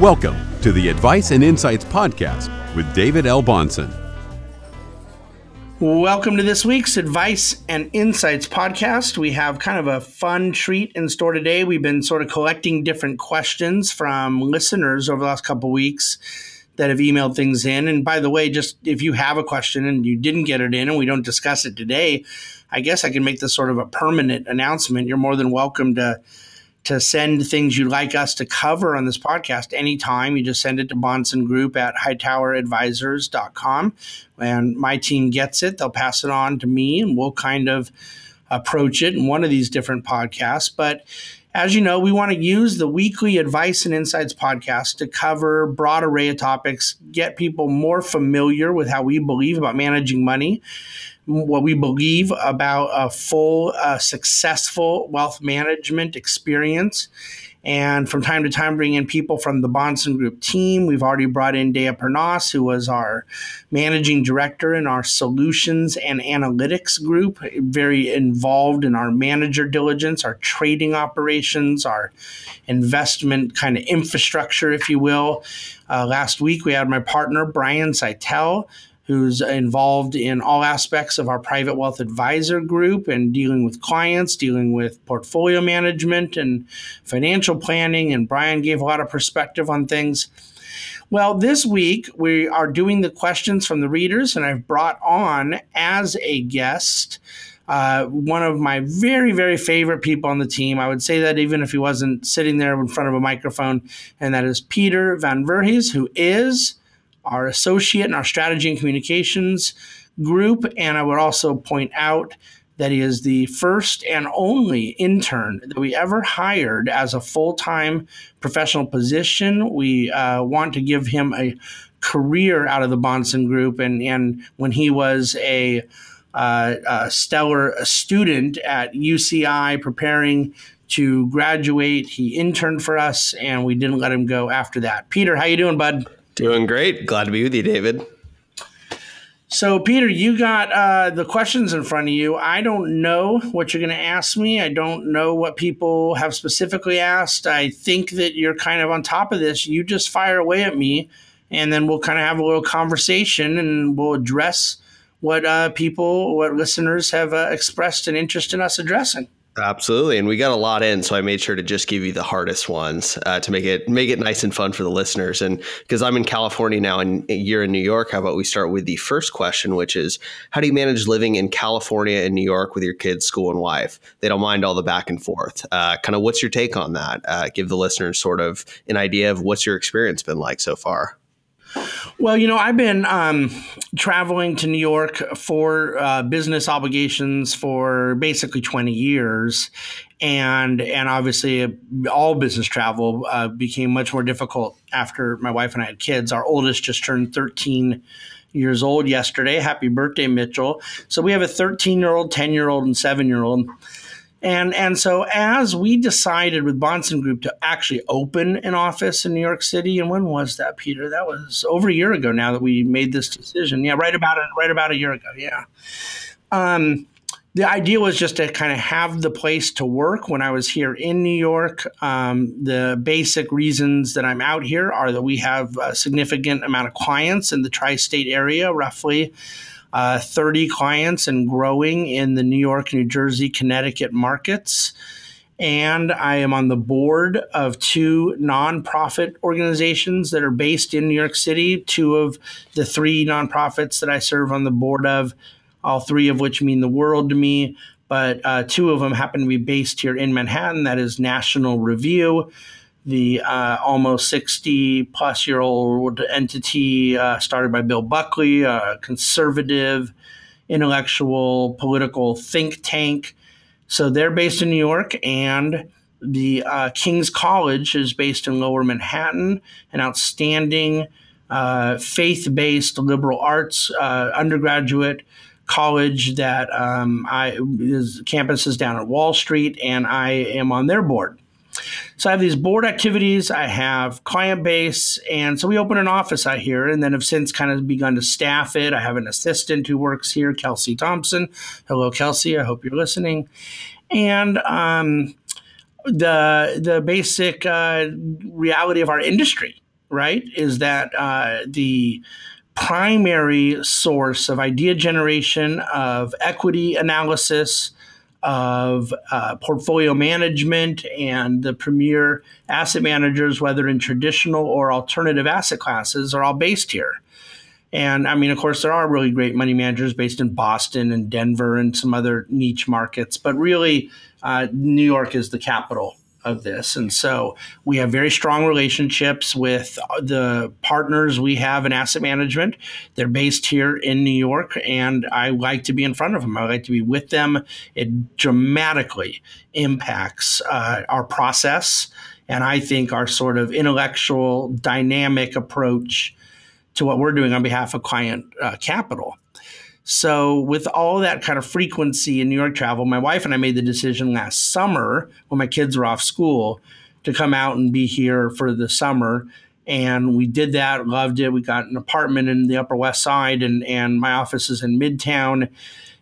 Welcome to the Advice and Insights Podcast with David L. Bahnsen. Welcome to this week's Advice and Insights podcast. We have kind of a fun treat in store today. We've been sort of collecting different questions from listeners over the last couple weeks that have emailed things in. And by the way, just if you have a question and you didn't get it in and we don't discuss it today, I guess I can make this sort of a permanent announcement. You're more than welcome to to send things you'd like us to cover on this podcast anytime. You just send it to Bahnsen Group at hightoweradvisors.com. And my team gets it. They'll pass it on to me and we'll kind of approach it in one of these different podcasts. But as you know, we want to use the weekly Advice and Insights podcast to cover broad array of topics, get people more familiar with how we believe about managing money, what we believe about a full, uh, successful wealth management experience. And from time to time, bring in people from the Bahnsen Group team. We've already brought in Dea Pernas, who was our managing director in our solutions and analytics group, very involved in our manager diligence, our trading operations, our investment kind of infrastructure, if you will. Uh, last week, we had my partner, Brian Szytel who's involved in all aspects of our private wealth advisor group and dealing with clients, dealing with portfolio management and financial planning. And Brian gave a lot of perspective on things. Well, this week we are doing the questions from the readers, and I've brought on as a guest uh, one of my very, very favorite people on the team. I would say that even if he wasn't sitting there in front of a microphone, and that is Peter Van Verhees, who is our associate in our strategy and communications group. And I would also point out that he is the first and only intern that we ever hired as a full time professional position. We uh, want to give him a career out of the Bahnsen Group. And, and when he was a, uh, a stellar student at UCI preparing to graduate, he interned for us and we didn't let him go after that. Peter, how you doing, bud? Doing great. Glad to be with you, David. So, Peter, you got uh, the questions in front of you. I don't know what you're going to ask me. I don't know what people have specifically asked. I think that you're kind of on top of this. You just fire away at me, and then we'll kind of have a little conversation and we'll address what uh, people, what listeners have uh, expressed an interest in us addressing. Absolutely, and we got a lot in, so I made sure to just give you the hardest ones uh, to make it make it nice and fun for the listeners. And because I'm in California now and you're in New York, how about we start with the first question, which is how do you manage living in California and New York with your kids, school, and wife? They don't mind all the back and forth. Uh, kind of, what's your take on that? Uh, give the listeners sort of an idea of what's your experience been like so far. Well, you know, I've been um, traveling to New York for uh, business obligations for basically 20 years. And, and obviously, all business travel uh, became much more difficult after my wife and I had kids. Our oldest just turned 13 years old yesterday. Happy birthday, Mitchell. So we have a 13 year old, 10 year old, and 7 year old. And and so as we decided with Bahnsen Group to actually open an office in New York City, and when was that, Peter? That was over a year ago now that we made this decision. Yeah, right about it, right about a year ago. Yeah. Um, the idea was just to kind of have the place to work when I was here in New York. Um, the basic reasons that I'm out here are that we have a significant amount of clients in the tri state area, roughly uh, 30 clients and growing in the New York, New Jersey, Connecticut markets. And I am on the board of two nonprofit organizations that are based in New York City. Two of the three nonprofits that I serve on the board of, all three of which mean the world to me. But uh, two of them happen to be based here in Manhattan. That is National Review, the uh, almost 60 plus year old entity uh, started by Bill Buckley, a conservative, intellectual, political think tank. So they're based in New York, and the uh, King's College is based in Lower Manhattan, an outstanding uh, faith based liberal arts uh, undergraduate college that um, I is campus is down at Wall Street, and I am on their board. So I have these board activities, I have client base, and so we open an office out here and then have since kind of begun to staff it. I have an assistant who works here, Kelsey Thompson. Hello, Kelsey. I hope you're listening. And um, the the basic uh, reality of our industry right, is that uh, the primary source of idea generation, of equity analysis, of uh, portfolio management, and the premier asset managers, whether in traditional or alternative asset classes, are all based here. And I mean, of course, there are really great money managers based in Boston and Denver and some other niche markets, but really, uh, New York is the capital of this. And so we have very strong relationships with the partners we have in asset management. They're based here in New York, and I like to be in front of them. I like to be with them. It dramatically impacts uh, our process. And I think our sort of intellectual, dynamic approach to what we're doing on behalf of client uh, capital. So, with all that kind of frequency in New York travel, my wife and I made the decision last summer when my kids were off school to come out and be here for the summer. And we did that, loved it. We got an apartment in the Upper West Side, and, and my office is in Midtown.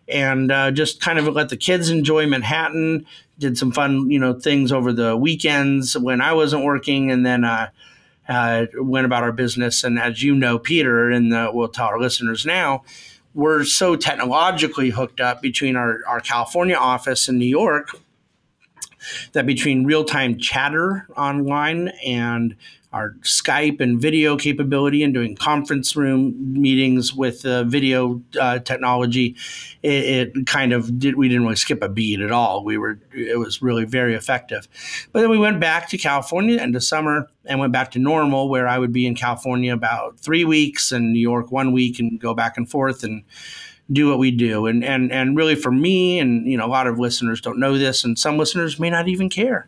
And uh, just kind of let the kids enjoy Manhattan. Did some fun, you know, things over the weekends when I wasn't working, and then uh, uh, went about our business. And as you know, Peter, and the, we'll tell our listeners now, we're so technologically hooked up between our, our California office in New York that between real time chatter online and our Skype and video capability and doing conference room meetings with uh, video uh, technology, it, it, kind of did. We didn't really skip a beat at all. We were it was really very effective. But then we went back to California end of summer and went back to normal, where I would be in California about three weeks and New York one week and go back and forth and do what we do. And and and really for me, and you know, a lot of listeners don't know this, and some listeners may not even care.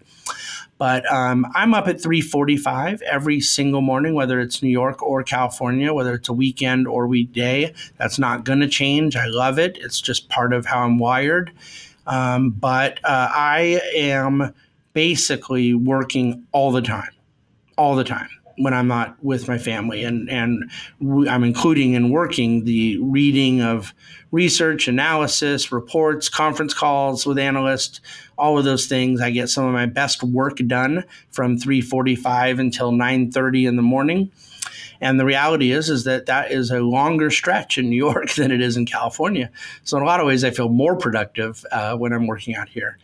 But um, I'm up at 3:45 every single morning, whether it's New York or California, whether it's a weekend or weekday. That's not going to change. I love it. It's just part of how I'm wired. Um, but uh, I am basically working all the time, all the time when I'm not with my family, and and I'm including in working the reading of research, analysis, reports, conference calls with analysts, all of those things. I get some of my best work done from 3:45 until 9:30 in the morning. And the reality is, is that that is a longer stretch in New York than it is in California. So in a lot of ways, I feel more productive uh, when I'm working out here.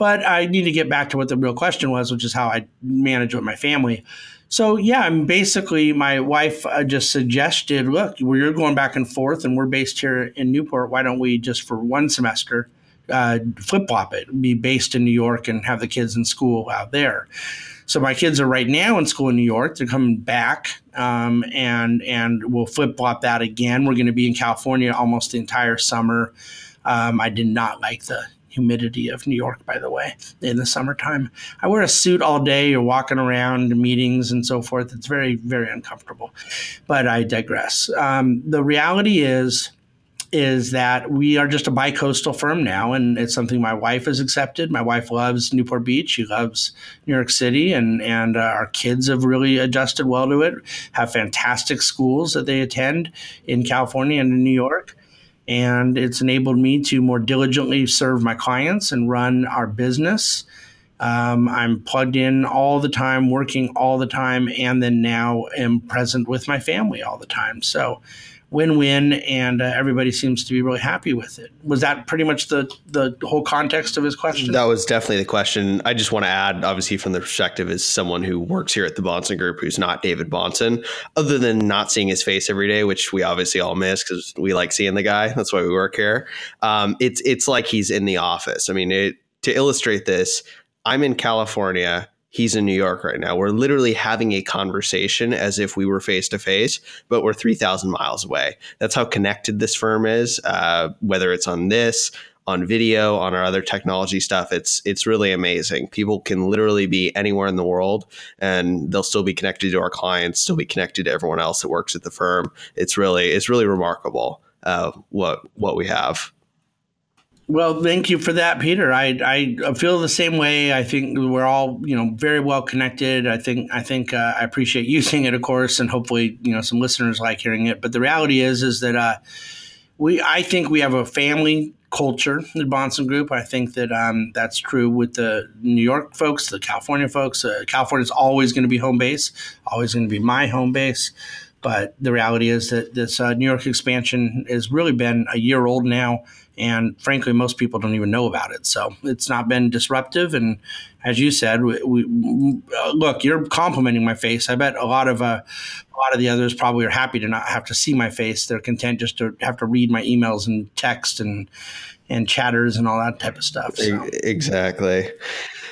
But I need to get back to what the real question was, which is how I manage with my family. So yeah, I'm basically my wife uh, just suggested, look, we're going back and forth, and we're based here in Newport. Why don't we just for one semester uh, flip flop it, be based in New York, and have the kids in school out there? So my kids are right now in school in New York. They're coming back, um, and and we'll flip flop that again. We're going to be in California almost the entire summer. Um, I did not like the humidity of New York, by the way, in the summertime. I wear a suit all day. You're walking around meetings and so forth. It's very, very uncomfortable. But I digress. Um, the reality is, is that we are just a bi-coastal firm now, and it's something my wife has accepted. My wife loves Newport Beach. She loves New York City, and and uh, our kids have really adjusted well to it. Have fantastic schools that they attend in California and in New York and it's enabled me to more diligently serve my clients and run our business. Um, I'm plugged in all the time, working all the time, and then now am present with my family all the time. So win-win, and uh, everybody seems to be really happy with it. Was that pretty much the the whole context of his question? That was definitely the question. I just want to add, obviously, from the perspective as someone who works here at the Bahnsen Group, who's not David Bahnsen, other than not seeing his face every day, which we obviously all miss because we like seeing the guy. That's why we work here. Um, it's it's like he's in the office. I mean, it, to illustrate this, I'm in California he's in New York right now. We're literally having a conversation as if we were face to face, but we're 3,000 miles away. That's how connected this firm is, uh, whether it's on this, on video, on our other technology stuff. It's it's really amazing. People can literally be anywhere in the world and they'll still be connected to our clients, still be connected to everyone else that works at the firm. It's really it's really remarkable uh, what what we have. Well, thank you for that, Peter. I, I feel the same way. I think we're all you know very well connected. I think I think uh, I appreciate using it, of course, and hopefully you know some listeners like hearing it. But the reality is is that uh, we I think we have a family culture at Bahnsen Group. I think that um, that's true with the New York folks, the California folks. Uh, California is always going to be home base, always going to be my home base. But the reality is that this uh, New York expansion has really been a year old now, and frankly, most people don't even know about it. So it's not been disruptive. And as you said, we, we look, you're complimenting my face. I bet a lot of uh, a lot of the others probably are happy to not have to see my face. They're content just to have to read my emails and text and and chatters and all that type of stuff. So. Exactly.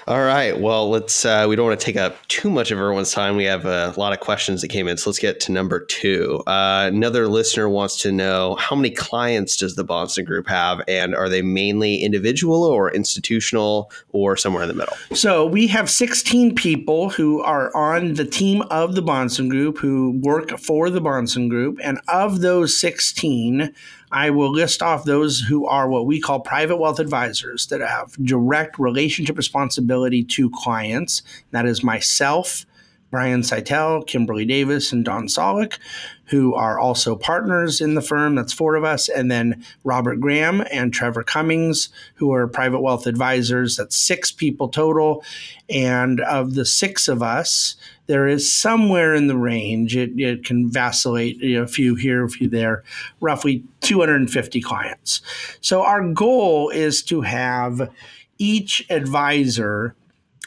All right. Well, let's. Uh, we don't want to take up too much of everyone's time. We have a lot of questions that came in, so let's get to number two. Uh, another listener wants to know how many clients does the Bahnsen Group have, and are they mainly individual or institutional, or somewhere in the middle? So we have 16 people who are on the team of the Bahnsen Group who work for the Bahnsen Group, and of those 16. I will list off those who are what we call private wealth advisors that have direct relationship responsibility to clients. That is myself, Brian Szytel, Kimberly Davis, and Don Solik, who are also partners in the firm. That's four of us. And then Robert Graham and Trevor Cummings, who are private wealth advisors. That's six people total. And of the six of us, there is somewhere in the range, it, it can vacillate you know, a few here, a few there, roughly 250 clients. So our goal is to have each advisor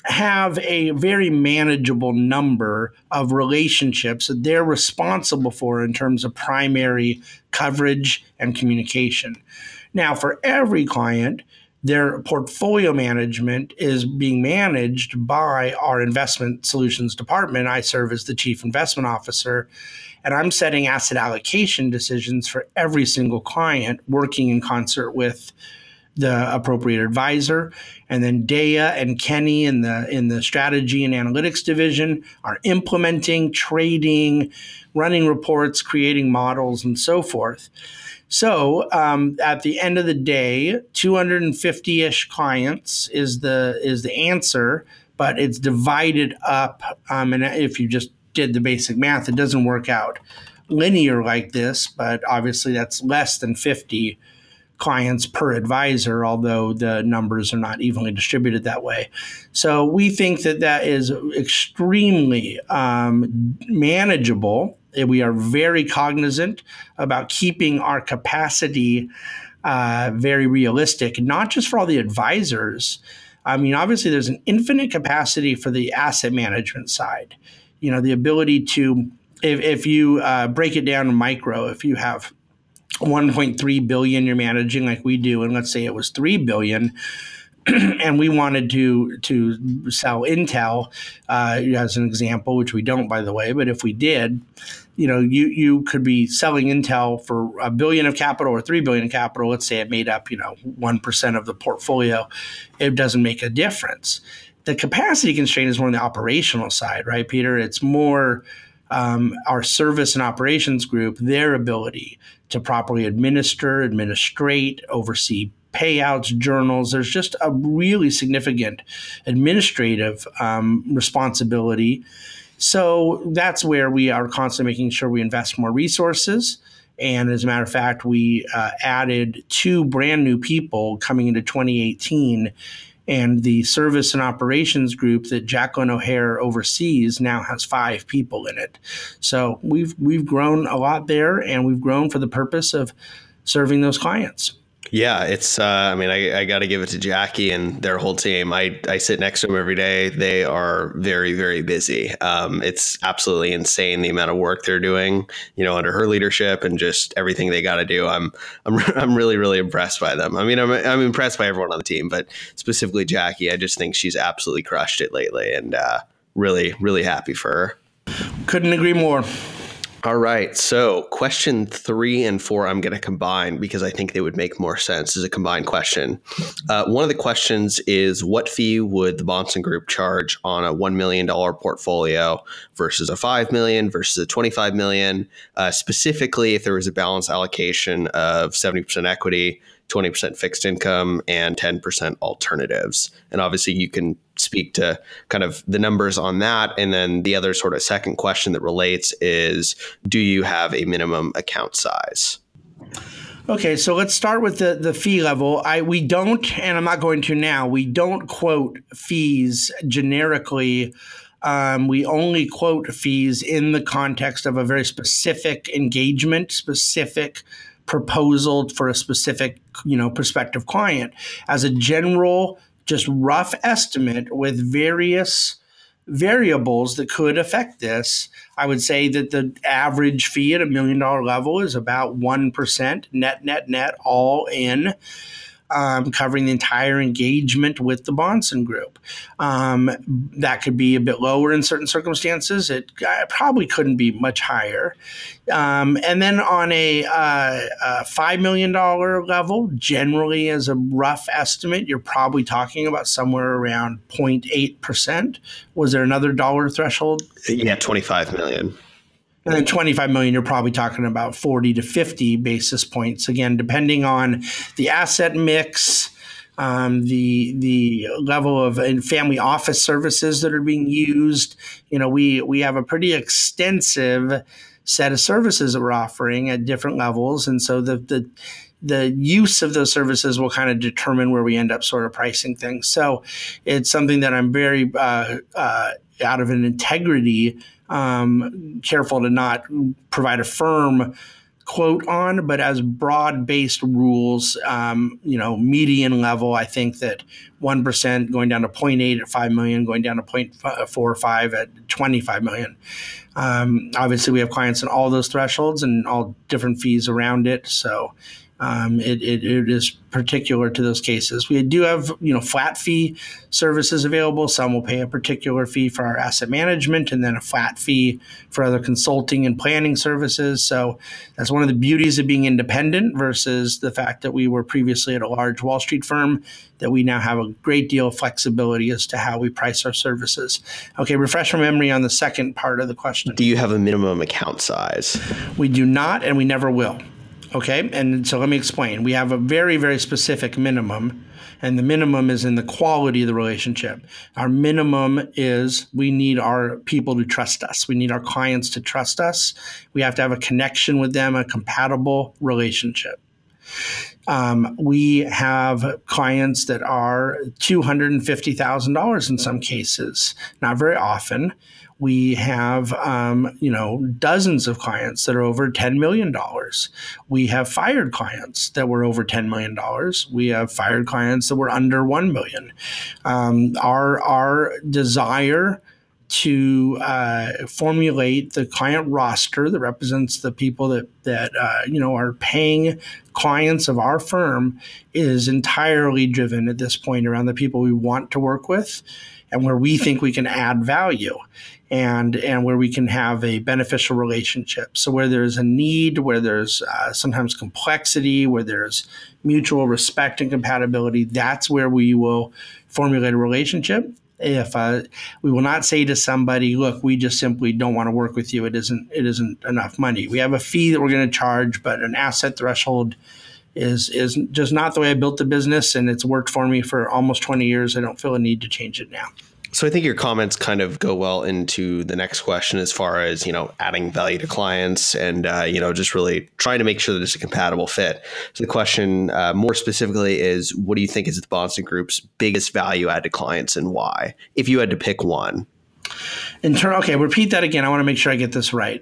have a very manageable number of relationships that they're responsible for in terms of primary coverage and communication. Now, for every client, their portfolio management is being managed by our investment solutions department. I serve as the chief investment officer, and I'm setting asset allocation decisions for every single client, working in concert with the appropriate advisor. And then Dea and Kenny in the in the strategy and analytics division are implementing, trading, running reports, creating models, and so forth. So um, at the end of the day, 250-ish clients is the is the answer, but it's divided up. Um, and if you just did the basic math, it doesn't work out linear like this. But obviously, that's less than 50 clients per advisor, although the numbers are not evenly distributed that way. So we think that that is extremely um, manageable we are very cognizant about keeping our capacity uh, very realistic, not just for all the advisors. I mean, obviously, there's an infinite capacity for the asset management side. You know, the ability to, if, if you uh, break it down micro, if you have 1.3 billion you're managing like we do, and let's say it was 3 billion, and we wanted to to sell Intel uh, as an example, which we don't, by the way. But if we did, you know, you you could be selling Intel for a billion of capital or three billion of capital. Let's say it made up, you know, one percent of the portfolio. It doesn't make a difference. The capacity constraint is more on the operational side, right, Peter? It's more um, our service and operations group, their ability to properly administer, administrate, oversee payouts, journals. There's just a really significant administrative um, responsibility. So that's where we are constantly making sure we invest more resources. And as a matter of fact, we uh, added two brand new people coming into 2018. And the service and operations group that Jacqueline O'Hare oversees now has five people in it. So we've we've grown a lot there, and we've grown for the purpose of serving those clients. Yeah, it's. Uh, I mean, I, I got to give it to Jackie and their whole team. I, I sit next to them every day. They are very very busy. Um, it's absolutely insane the amount of work they're doing. You know, under her leadership and just everything they got to do. I'm I'm I'm really really impressed by them. I mean, I'm I'm impressed by everyone on the team, but specifically Jackie. I just think she's absolutely crushed it lately, and uh, really really happy for her. Couldn't agree more. All right. So, question three and four, I'm going to combine because I think they would make more sense as a combined question. Uh, one of the questions is What fee would the Bahnsen Group charge on a $1 million portfolio versus a 5 million versus a 25 million? Uh, specifically, if there was a balance allocation of 70% equity, 20% fixed income and 10% alternatives. And obviously, you can speak to kind of the numbers on that. And then the other sort of second question that relates is do you have a minimum account size? Okay, so let's start with the, the fee level. I we don't, and I'm not going to now. We don't quote fees generically. Um, we only quote fees in the context of a very specific engagement, specific proposal for a specific you know prospective client. As a general, just rough estimate with various variables that could affect this. I would say that the average fee at a million dollar level is about 1% net, net, net, all in um, covering the entire engagement with the Bahnsen Group. Um, that could be a bit lower in certain circumstances. It uh, probably couldn't be much higher. Um, and then on a, uh, a $5 million level, generally as a rough estimate, you're probably talking about somewhere around 0.8%. Was there another dollar threshold? Yeah, 25 million. And then 25 million, you're probably talking about 40 to 50 basis points. Again, depending on the asset mix, um, the the level of family office services that are being used. You know, we we have a pretty extensive set of services that we're offering at different levels, and so the the the use of those services will kind of determine where we end up sort of pricing things. So it's something that I'm very uh, uh, out of an integrity um, careful to not provide a firm quote on, but as broad based rules, um, you know, median level, I think that 1% going down to 0.8 at 5 million, going down to 0.4 or 5 at 25 million. Um, obviously, we have clients in all those thresholds and all different fees around it. So um, it, it, it is particular to those cases. We do have you know flat fee services available. Some will pay a particular fee for our asset management, and then a flat fee for other consulting and planning services. So that's one of the beauties of being independent versus the fact that we were previously at a large Wall Street firm. That we now have a great deal of flexibility as to how we price our services. Okay, refresh my memory on the second part of the question. Do you have a minimum account size? We do not, and we never will. Okay, and so let me explain. We have a very, very specific minimum, and the minimum is in the quality of the relationship. Our minimum is we need our people to trust us. We need our clients to trust us. We have to have a connection with them, a compatible relationship. Um, we have clients that are $250,000 in some cases, not very often we have um, you know dozens of clients that are over $10 million we have fired clients that were over $10 million we have fired clients that were under 1 million. Um, our, our desire to uh, formulate the client roster that represents the people that that uh, you know are paying clients of our firm is entirely driven at this point around the people we want to work with and where we think we can add value and and where we can have a beneficial relationship. So where there's a need, where there's uh, sometimes complexity, where there's mutual respect and compatibility, that's where we will formulate a relationship. If uh, we will not say to somebody, "Look, we just simply don't want to work with you. It isn't it isn't enough money. We have a fee that we're going to charge, but an asset threshold." is is just not the way I built the business, and it's worked for me for almost 20 years. I don't feel a need to change it now. So I think your comments kind of go well into the next question as far as you know adding value to clients and uh, you know just really trying to make sure that it's a compatible fit. So the question uh, more specifically is, what do you think is the Bahnsen Group's biggest value add to clients and why? If you had to pick one. In turn, okay, repeat that again. I want to make sure I get this right.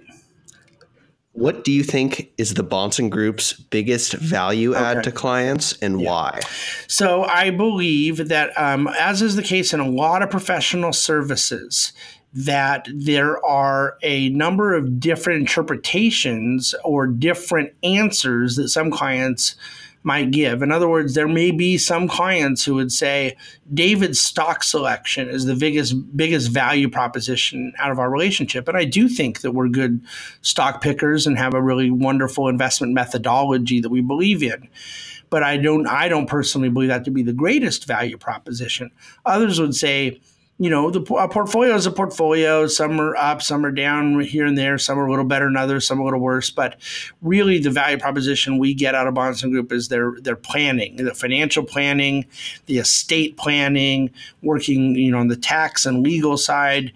What do you think is the Bahnsen Group's biggest value add okay. to clients and yeah. why? So, I believe that, um, as is the case in a lot of professional services, that there are a number of different interpretations or different answers that some clients might give. In other words, there may be some clients who would say David's stock selection is the biggest biggest value proposition out of our relationship. And I do think that we're good stock pickers and have a really wonderful investment methodology that we believe in. But I don't I don't personally believe that to be the greatest value proposition. Others would say you know, the portfolio is a portfolio. Some are up, some are down here and there. Some are a little better than others, some a little worse. But really, the value proposition we get out of Bahnsen Group is their their planning, the financial planning, the estate planning, working you know on the tax and legal side,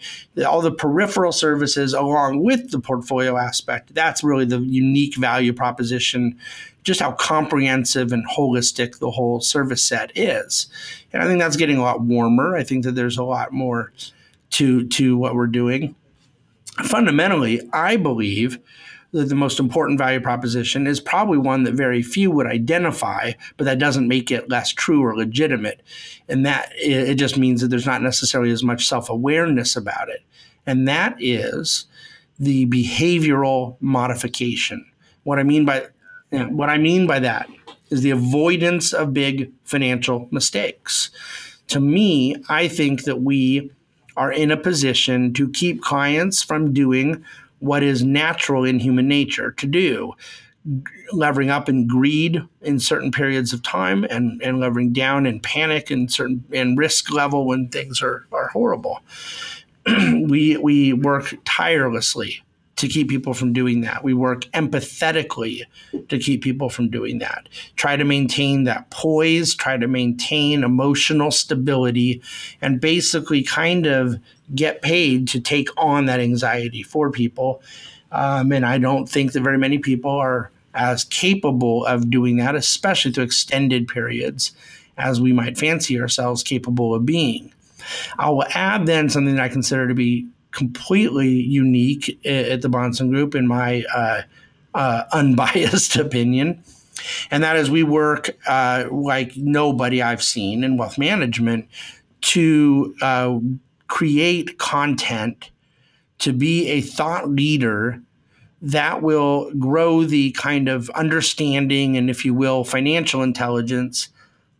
all the peripheral services along with the portfolio aspect. That's really the unique value proposition just how comprehensive and holistic the whole service set is. And I think that's getting a lot warmer. I think that there's a lot more to to what we're doing. Fundamentally, I believe that the most important value proposition is probably one that very few would identify, but that doesn't make it less true or legitimate. And that it just means that there's not necessarily as much self awareness about it. And that is the behavioral modification. What I mean by what I mean by that is the avoidance of big financial mistakes. To me, I think that we are in a position to keep clients from doing what is natural in human nature to do levering up in greed in certain periods of time and, and levering down in panic and certain and risk level when things are, are horrible. we we work tirelessly to keep people from doing that. We work empathetically to keep people from doing that. Try to maintain that poise, try to maintain emotional stability, and basically kind of get paid to take on that anxiety for people. Um, and I don't think that very many people are as capable of doing that, especially through extended periods, as we might fancy ourselves capable of being. I will add then something that I consider to be completely unique at the Bahnsen Group, in my uh, uh, unbiased opinion. And that is, we work uh, like nobody I've seen in wealth management to uh, create content to be a thought leader that will grow the kind of understanding and, if you will, financial intelligence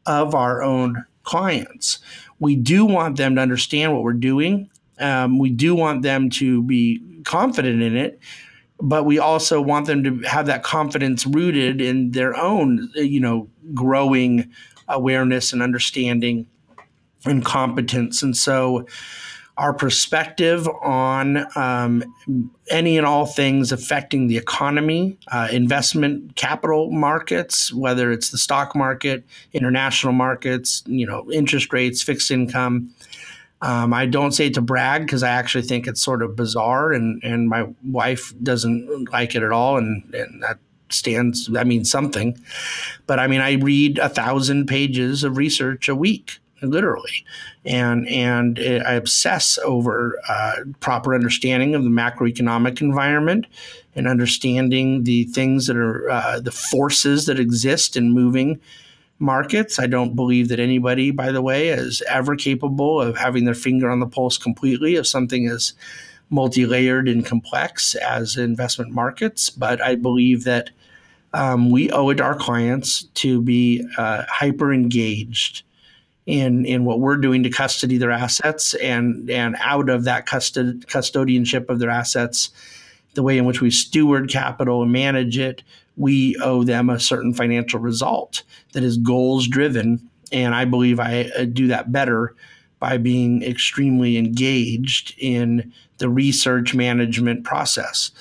of our own clients. We do want them to understand what we're doing. Um, we do want them to be confident in it, but we also want them to have that confidence rooted in their own, you know, growing awareness and understanding and competence. And so, our perspective on um, any and all things affecting the economy, uh, investment capital markets, whether it's the stock market, international markets, you know, interest rates, fixed income, um, I don't say it to brag because I actually think it's sort of bizarre, and, and my wife doesn't like it at all, and, and that stands that means something. But I mean, I read a thousand pages of research a week, literally, and and I obsess over uh, proper understanding of the macroeconomic environment and understanding the things that are uh, the forces that exist in moving markets. I don't believe that anybody, by the way, is ever capable of having their finger on the pulse completely of something as multi layered and complex as investment markets. But I believe that um, we owe it to our clients to be uh, hyper engaged in in what we're doing to custody their assets and and out of that custod- custodianship of their assets the way in which we steward capital and manage it we owe them a certain financial result that is goals driven. And I believe I uh, do that better by being extremely engaged in the research management process.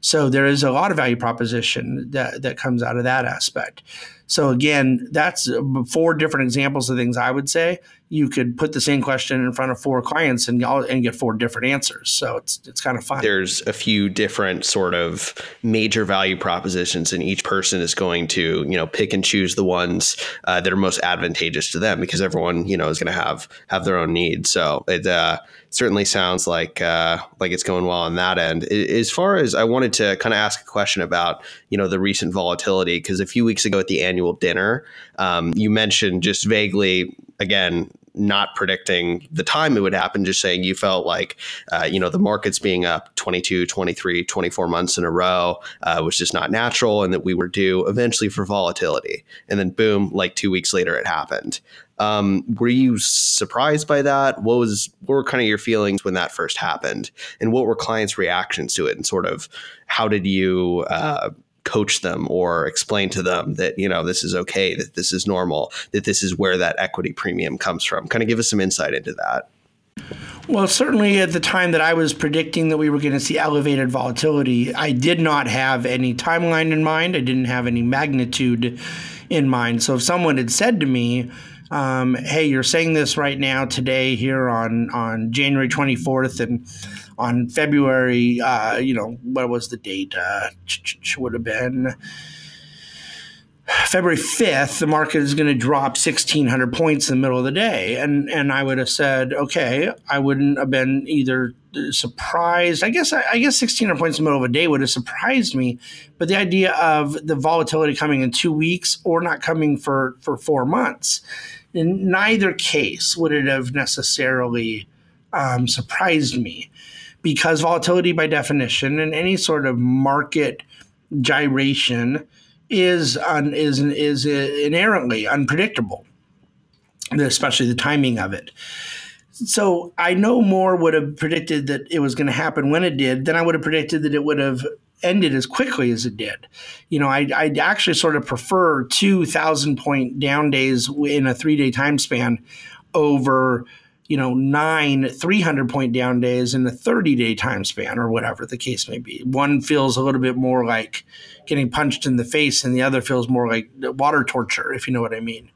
So there is a lot of value proposition that, that comes out of that aspect. So again, that's four different examples of things I would say. You could put the same question in front of four clients and and get four different answers. So it's it's kind of fun. There's a few different sort of major value propositions, and each person is going to you know pick and choose the ones uh, that are most advantageous to them because everyone you know is going to have have their own needs. So it uh, certainly sounds like uh, like it's going well on that end. As far as I wanted to kind of ask a question about you know the recent volatility because a few weeks ago at the annual annual dinner. Um, you mentioned just vaguely, again, not predicting the time it would happen, just saying you felt like, uh, you know, the markets being up 22, 23, 24 months in a row uh, was just not natural and that we were due eventually for volatility. And then, boom, like two weeks later, it happened. Um, were you surprised by that? What was what were kind of your feelings when that first happened, and what were clients' reactions to it? And sort of how did you uh, coach them or explain to them that you know this is okay that this is normal that this is where that equity premium comes from kind of give us some insight into that well, certainly at the time that I was predicting that we were going to see elevated volatility, I did not have any timeline in mind. I didn't have any magnitude in mind. So if someone had said to me, um, "Hey, you're saying this right now today here on on January 24th, and on February, uh, you know, what was the date? Uh, would have been February 5th, the market is going to drop 1,600 points in the middle of the day. And, and I would have said, okay, I wouldn't have been either surprised. I guess, I guess 1,600 points in the middle of a day would have surprised me. But the idea of the volatility coming in two weeks or not coming for, for four months, in neither case would it have necessarily um, surprised me because volatility by definition and any sort of market gyration is un, is is inherently unpredictable, especially the timing of it. So I no more would have predicted that it was going to happen when it did than I would have predicted that it would have ended as quickly as it did. You know, I I actually sort of prefer two thousand point down days in a three day time span over you know, nine 300 point down days in a 30 day time span or whatever the case may be. One feels a little bit more like getting punched in the face and the other feels more like water torture, if you know what I mean.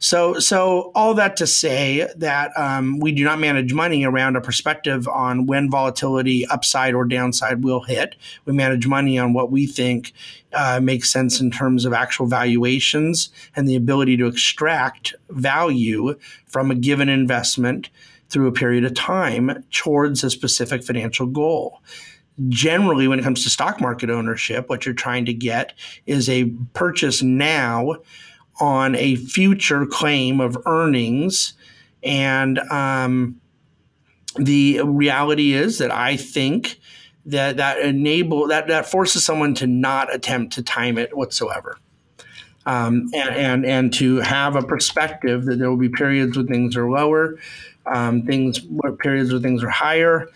So, so all that to say that um, we do not manage money around a perspective on when volatility, upside or downside, will hit. We manage money on what we think uh, makes sense in terms of actual valuations and the ability to extract value from a given investment through a period of time towards a specific financial goal generally when it comes to stock market ownership what you're trying to get is a purchase now on a future claim of earnings. And um, the reality is that I think that that enable that that forces someone to not attempt to time it whatsoever. Um, and, and and to have a perspective that there will be periods when things are lower, um, things periods where things are higher,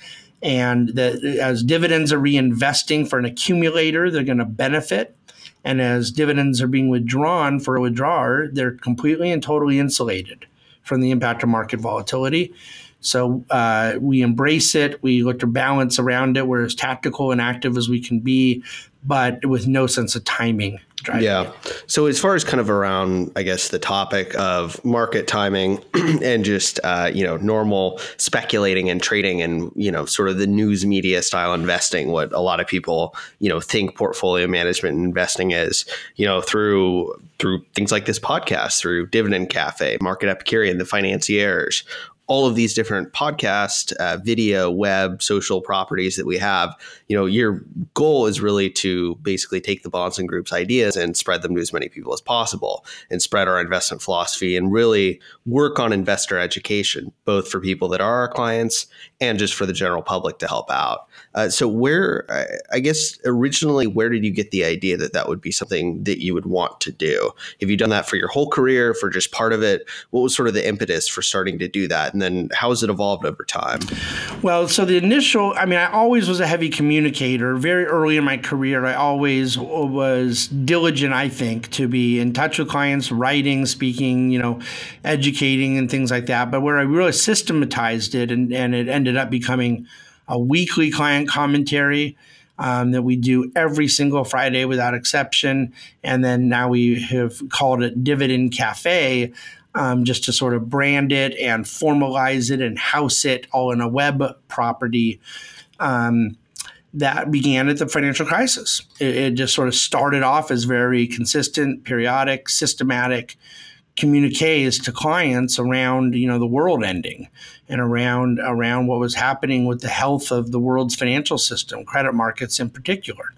and that as dividends are reinvesting for an accumulator, they're going to benefit and as dividends are being withdrawn for a withdrawer, they're completely and totally insulated from the impact of market volatility. So uh, we embrace it. We look to balance around it. We're as tactical and active as we can be, but with no sense of timing yeah. So as far as kind of around, I guess the topic of market timing and just uh, you know normal speculating and trading and you know sort of the news media style investing, what a lot of people you know think portfolio management and investing is, you know through through things like this podcast, through Dividend Cafe, Market Epicurean, the Financiers, all of these different podcast, uh, video, web, social properties that we have, you know, your goal is really to basically take the Bahnsen Group's ideas and spread them to as many people as possible and spread our investment philosophy and really work on investor education, both for people that are our clients and just for the general public to help out. Uh, so, where, I guess, originally, where did you get the idea that that would be something that you would want to do? Have you done that for your whole career, for just part of it? What was sort of the impetus for starting to do that? And then how has it evolved over time? Well, so the initial, I mean, I always was a heavy communicator. Very early in my career, I always was diligent, I think, to be in touch with clients, writing, speaking, you know, educating and things like that. But where I really systematized it and, and it ended up becoming a weekly client commentary um, that we do every single Friday without exception. And then now we have called it Dividend Cafe. Um, just to sort of brand it and formalize it and house it all in a web property um, that began at the financial crisis. It, it, just sort of started off as very consistent, periodic, systematic communiques to clients around you know the world ending and around around what was happening with the health of the world's financial system credit markets in particular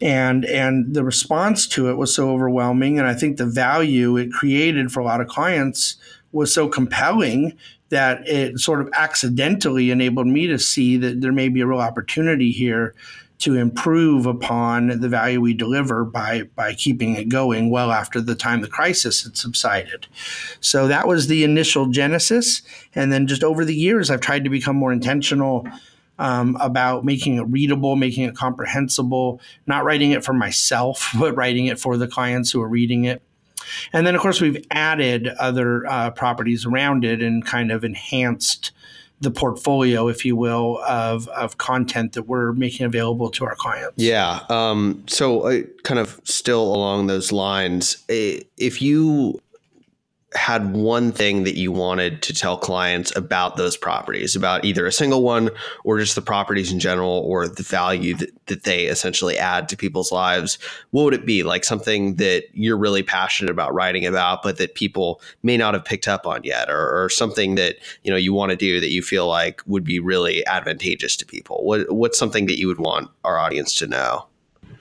and and the response to it was so overwhelming and i think the value it created for a lot of clients was so compelling that it sort of accidentally enabled me to see that there may be a real opportunity here to improve upon the value we deliver by by keeping it going well after the time the crisis had subsided. So that was the initial genesis, and then just over the years, I've tried to become more intentional. Um, about making it readable, making it comprehensible, not writing it for myself, but writing it for the clients who are reading it. And then, of course, we've added other uh, properties around it and kind of enhanced the portfolio, if you will, of, of content that we're making available to our clients. Yeah. Um, so, uh, kind of still along those lines, if you had one thing that you wanted to tell clients about those properties, about either a single one or just the properties in general or the value that, that they essentially add to people's lives, what would it be? Like something that you're really passionate about writing about, but that people may not have picked up on yet, or, or something that you know you want to do that you feel like would be really advantageous to people? What, what's something that you would want our audience to know?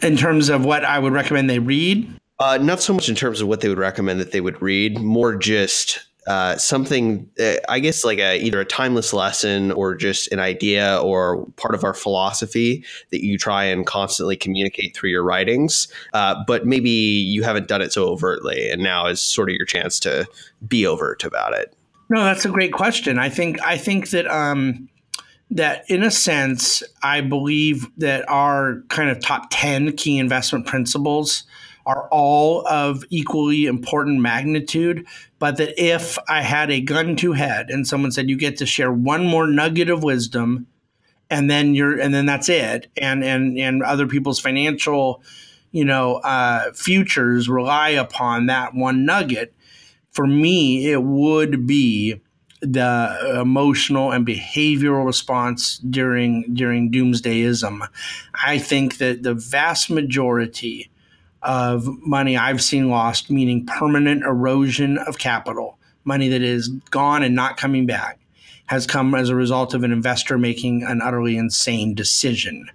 In terms of what I would recommend they read? Uh, not so much in terms of what they would recommend that they would read, more just uh, something, uh, I guess, like a, either a timeless lesson or just an idea or part of our philosophy that you try and constantly communicate through your writings. Uh, but maybe you haven't done it so overtly, and now is sort of your chance to be overt about it. No, that's a great question. I think I think that um, that in a sense, I believe that our kind of top ten key investment principles are all of equally important magnitude, but that if I had a gun to head and someone said you get to share one more nugget of wisdom and then you're and then that's it and and and other people's financial you know uh, futures rely upon that one nugget for me it would be the emotional and behavioral response during during doomsdayism. I think that the vast majority of money I've seen lost, meaning permanent erosion of capital, money that is gone and not coming back, has come as a result of an investor making an utterly insane decision,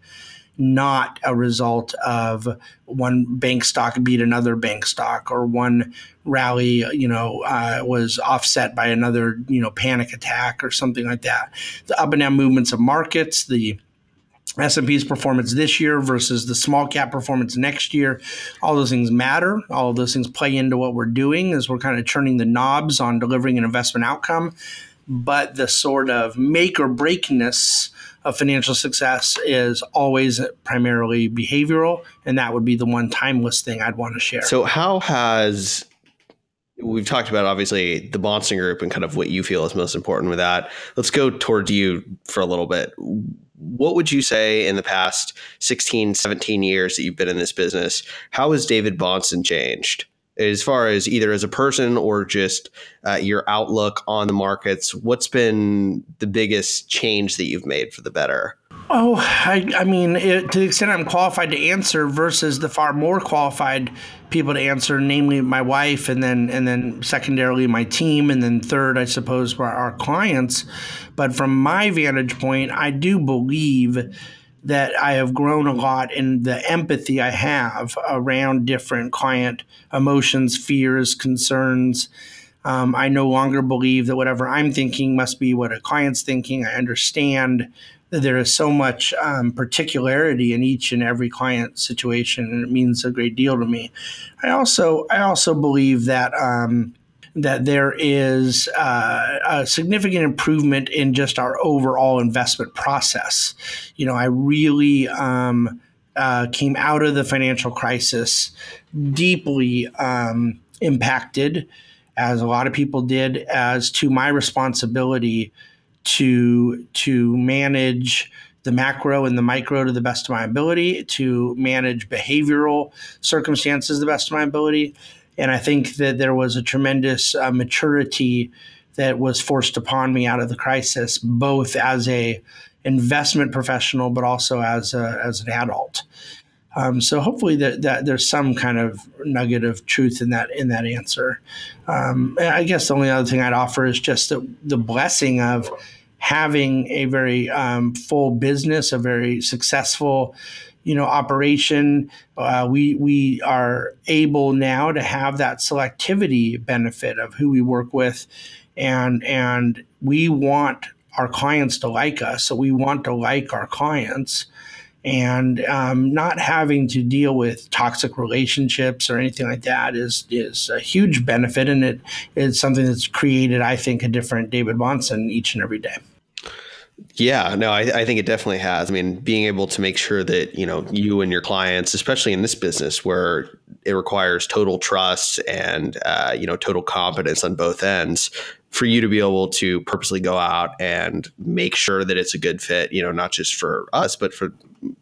not a result of one bank stock beat another bank stock or one rally, you know, uh, was offset by another, you know, panic attack or something like that. The up and down movements of markets, the S&P's performance this year versus the small cap performance next year. All those things matter. All those things play into what we're doing as we're kind of turning the knobs on delivering an investment outcome. But the sort of make or breakness of financial success is always primarily behavioral, and that would be the one timeless thing I'd want to share. So, how has we've talked about obviously the Bahnsen Group and kind of what you feel is most important with that. Let's go towards you for a little bit what would you say in the past 16, 17 years that you've been in this business? How has David Bahnsen changed? As far as either as a person or just uh, your outlook on the markets, what's been the biggest change that you've made for the better? Oh, I, I mean, it, to the extent I'm qualified to answer versus the far more qualified people to answer, namely my wife, and then and then secondarily my team, and then third, I suppose, our, our clients. But from my vantage point, I do believe that I have grown a lot in the empathy I have around different client emotions, fears, concerns. Um, I no longer believe that whatever I'm thinking must be what a client's thinking. I understand there is so much um, particularity in each and every client situation, and it means a great deal to me. I also I also believe that. Um, that there is uh, a significant improvement in just our overall investment process. You know, I really um, uh, came out of the financial crisis deeply um, impacted, as a lot of people did, as to my responsibility to to manage the macro and the micro to the best of my ability, to manage behavioral circumstances the best of my ability. And I think that there was a tremendous uh, maturity that was forced upon me out of the crisis, both as a investment professional, but also as a, as an adult. Um, so hopefully that, that there's some kind of nugget of truth in that in that answer. Um, I guess the only other thing I'd offer is just the, the blessing of having a very um, full business, a very successful, you know, operation. Uh, we we are able now to have that selectivity benefit of who we work with, and and we want our clients to like us, so we want to like our clients and um, not having to deal with toxic relationships or anything like that is is a huge benefit, and it is something that's created, I think, a different David Bahnsen each and every day. Yeah, no, I, I, think it definitely has. I mean, being able to make sure that you know you and your clients, especially in this business where it requires total trust and uh, you know total competence on both ends, for you to be able to purposely go out and make sure that it's a good fit, you know, not just for us, but for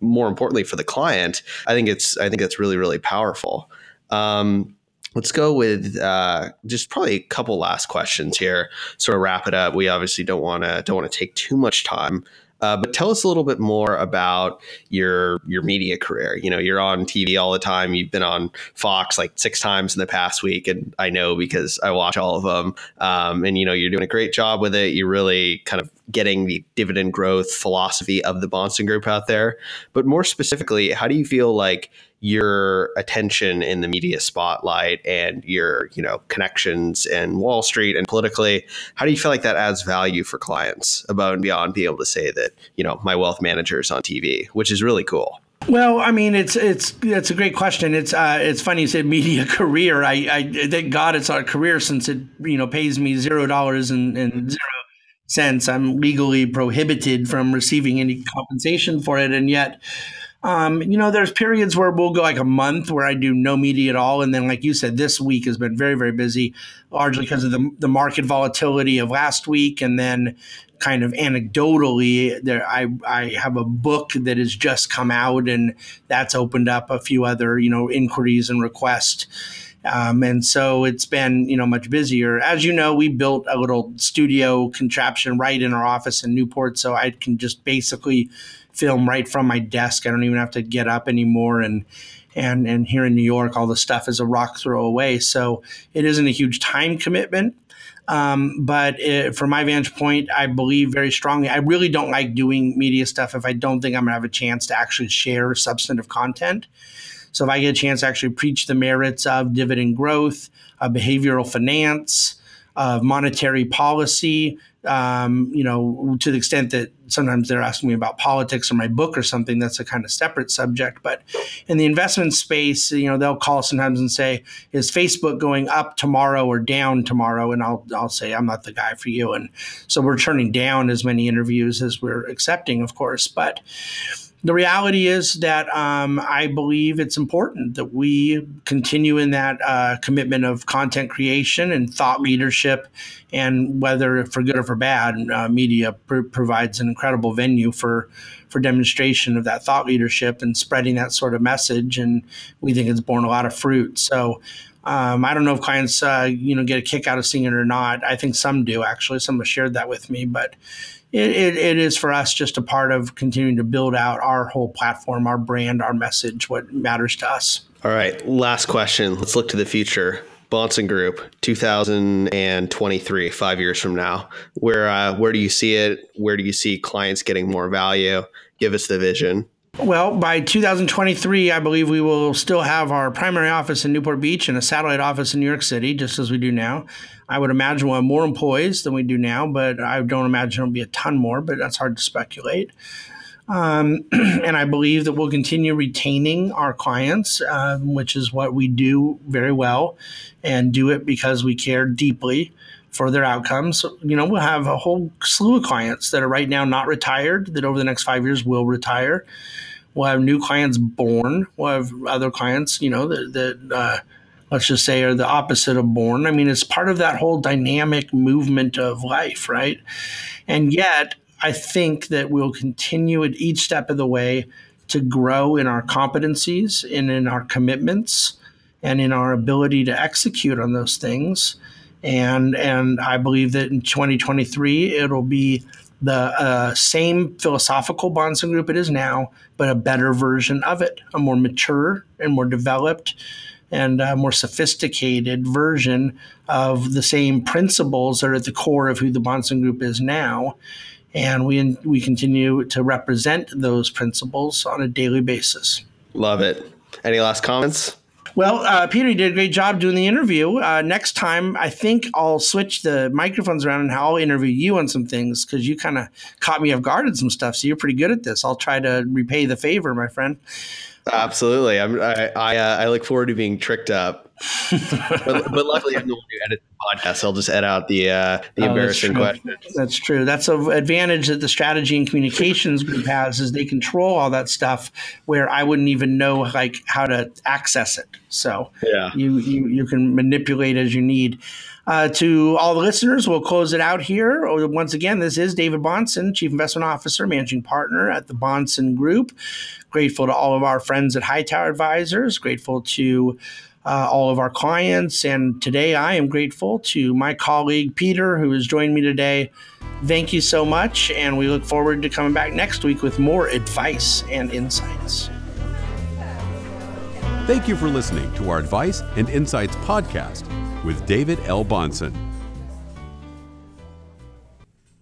more importantly for the client, I think it's I think that's really really powerful. Um, let's go with uh, just probably a couple last questions here. Sort of wrap it up. We obviously don't want to don't want to take too much time. Uh, but tell us a little bit more about your your media career. You know, you're on TV all the time. You've been on Fox like six times in the past week, and I know because I watch all of them. Um, and you know, you're doing a great job with it. You're really kind of getting the dividend growth philosophy of the Bahnsen Group out there. But more specifically, how do you feel like your attention in the media spotlight and your you know connections in Wall Street and politically. How do you feel like that adds value for clients above and beyond being able to say that you know my wealth manager is on TV, which is really cool. Well, I mean, it's it's it's a great question. It's uh, it's funny you said media career. I, I thank God it's our career since it you know pays me zero dollars and, and zero cents. I'm legally prohibited from receiving any compensation for it, and yet um, you know, there's periods where we'll go like a month where I do no media at all. And then, like you said, this week has been very, very busy, largely because of the, the market volatility of last week. And then, kind of anecdotally, there I, I have a book that has just come out, and that's opened up a few other, you know, inquiries and requests. Um, and so it's been, you know, much busier. As you know, we built a little studio contraption right in our office in Newport, so I can just basically film right from my desk. I don't even have to get up anymore. And and and here in New York, all the stuff is a rock throw away. So it isn't a huge time commitment. Um, but it, from my vantage point, I believe very strongly. I really don't like doing media stuff if I don't think I'm gonna have a chance to actually share substantive content. So if I get a chance to actually preach the merits of dividend growth, of behavioral finance, of monetary policy, um, you know, to the extent that sometimes they're asking me about politics or my book or something, that's a kind of separate subject. But in the investment space, you know, they'll call sometimes and say, "Is Facebook going up tomorrow or down tomorrow?" And I'll I'll say, "I'm not the guy for you." And so we're turning down as many interviews as we're accepting, of course, but the reality is that um, I believe it's important that we continue in that uh, commitment of content creation and thought leadership. And whether for good or for bad, uh, media pr- provides an incredible venue for for demonstration of that thought leadership and spreading that sort of message. And we think it's borne a lot of fruit. So. Um, I don't know if clients, uh, you know, get a kick out of seeing it or not. I think some do actually. Some have shared that with me, but it, it, it is for us just a part of continuing to build out our whole platform, our brand, our message, what matters to us. All right, last question. Let's look to the future. Bahnsen Group, 2023, five years from now. Where uh, where do you see it? Where do you see clients getting more value? Give us the vision. Well, by 2023, I believe we will still have our primary office in Newport Beach and a satellite office in New York City, just as we do now. I would imagine we'll have more employees than we do now, but I don't imagine it'll be a ton more, but that's hard to speculate. Um, and I believe that we'll continue retaining our clients, uh, which is what we do very well, and do it because we care deeply for their outcomes. You know, we'll have a whole slew of clients that are right now not retired, that over the next five years will retire. We'll have new clients born. We'll have other clients, you know, that, that uh, let's just say, are the opposite of born. I mean, it's part of that whole dynamic movement of life, right? And yet, I think that we'll continue at each step of the way to grow in our competencies and in our commitments and in our ability to execute on those things. And and I believe that in 2023 it'll be the uh, same philosophical Bahnsen Group it is now, but a better version of it, a more mature and more developed and a more sophisticated version of the same principles that are at the core of who the Bahnsen Group is now. And we, we continue to represent those principles on a daily basis. Love it. Any last comments? Well, uh, Peter, you did a great job doing the interview. Uh, next time, I think I'll switch the microphones around and I'll interview you on some things because you kind of caught me off guard at some stuff. So you're pretty good at this. I'll try to repay the favor, my friend. Absolutely. I'm, I I, uh, I look forward to being tricked up. But, but, luckily, I'm the one who edits the podcast. So I'll just edit out the uh, the oh, embarrassing that's questions. That's true. That's an advantage that the strategy and communications group has is they control all that stuff where I wouldn't even know like how to access it. So yeah, you you you can manipulate as you need. Uh, to all the listeners, we'll close it out here. Once again, this is David Bahnsen, Chief Investment Officer, Managing Partner at the Bahnsen Group. Grateful to all of our friends at Hightower Advisors. Grateful to uh, all of our clients. And today I am grateful to my colleague Peter, who has joined me today. Thank you so much. And we look forward to coming back next week with more advice and insights. Thank you for listening to our Advice and Insights podcast with David L. Bahnsen.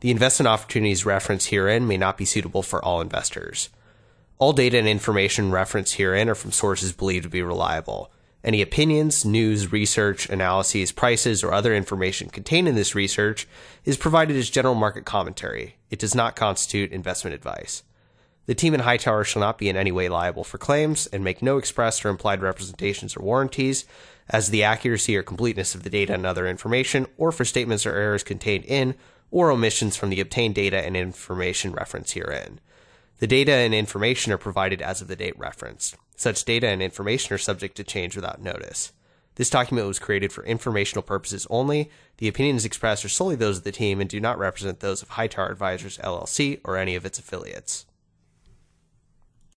The investment opportunities referenced herein may not be suitable for all investors. All data and information referenced herein are from sources believed to be reliable. Any opinions, news, research, analyses, prices, or other information contained in this research is provided as general market commentary. It does not constitute investment advice. The team in Hightower shall not be in any way liable for claims and make no express or implied representations or warranties as the accuracy or completeness of the data and other information, or for statements or errors contained in or omissions from the obtained data and information referenced herein. The data and information are provided as of the date referenced. Such data and information are subject to change without notice. This document was created for informational purposes only. The opinions expressed are solely those of the team and do not represent those of Hightower Advisors LLC or any of its affiliates.